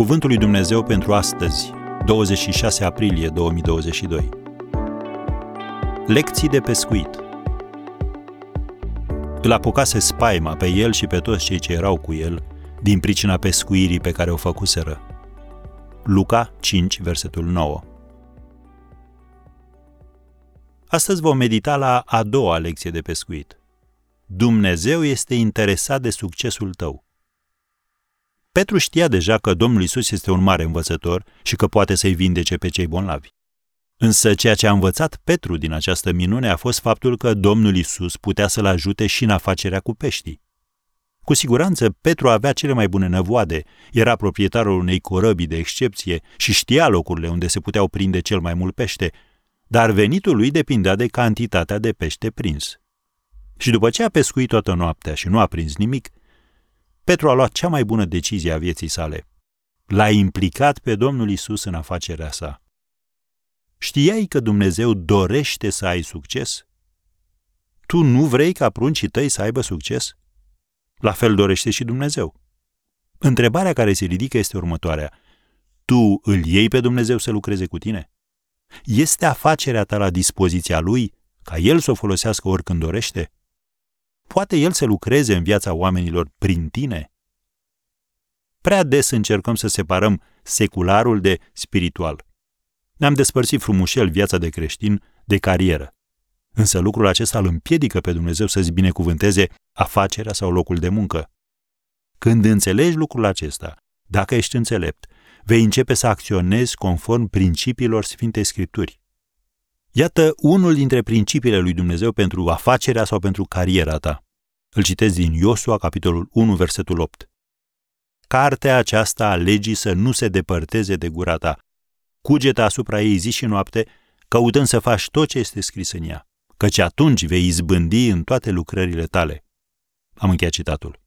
Cuvântul lui Dumnezeu pentru astăzi, 26 aprilie 2022. Lecții de pescuit. Îl apucase spaima pe el și pe toți cei ce erau cu el, din pricina pescuirii pe care o făcuseră. Luca 5, versetul 9. Astăzi vom medita la a doua lecție de pescuit. Dumnezeu este interesat de succesul tău. Petru știa deja că Domnul Isus este un mare învățător și că poate să-i vindece pe cei bolnavi. Însă ceea ce a învățat Petru din această minune a fost faptul că Domnul Isus putea să-l ajute și în afacerea cu peștii. Cu siguranță, Petru avea cele mai bune năvoade, era proprietarul unei corăbii de excepție și știa locurile unde se puteau prinde cel mai mult pește, dar venitul lui depindea de cantitatea de pește prins. Și după ce a pescuit toată noaptea și nu a prins nimic, Petru a luat cea mai bună decizie a vieții sale. L-a implicat pe Domnul Isus în afacerea sa. Știai că Dumnezeu dorește să ai succes? Tu nu vrei ca pruncii tăi să aibă succes? La fel dorește și Dumnezeu. Întrebarea care se ridică este următoarea. Tu îl iei pe Dumnezeu să lucreze cu tine? Este afacerea ta la dispoziția Lui ca El să o folosească oricând dorește? Poate El să lucreze în viața oamenilor prin tine? Prea des încercăm să separăm secularul de spiritual. Ne-am despărțit frumușel viața de creștin de carieră. Însă lucrul acesta îl împiedică pe Dumnezeu să-ți binecuvânteze afacerea sau locul de muncă. Când înțelegi lucrul acesta, dacă ești înțelept, vei începe să acționezi conform principiilor Sfintei Scripturi. Iată unul dintre principiile lui Dumnezeu pentru afacerea sau pentru cariera ta. Îl citesc din Iosua, capitolul 1, versetul 8. Cartea aceasta a legii să nu se depărteze de gura ta. Cugeta asupra ei zi și noapte, căutând să faci tot ce este scris în ea, căci atunci vei izbândi în toate lucrările tale. Am încheiat citatul.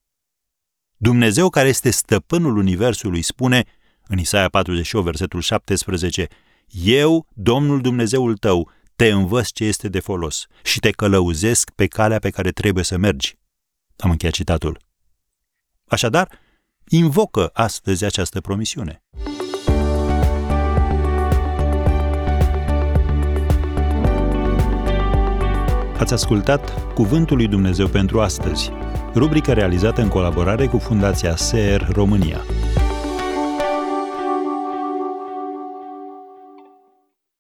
Dumnezeu care este stăpânul Universului spune în Isaia 48, versetul 17, Eu, Domnul Dumnezeul tău, te învăț ce este de folos și te călăuzesc pe calea pe care trebuie să mergi. Am încheiat citatul. Așadar, invocă astăzi această promisiune. Ați ascultat Cuvântul lui Dumnezeu pentru astăzi, rubrica realizată în colaborare cu Fundația SER România.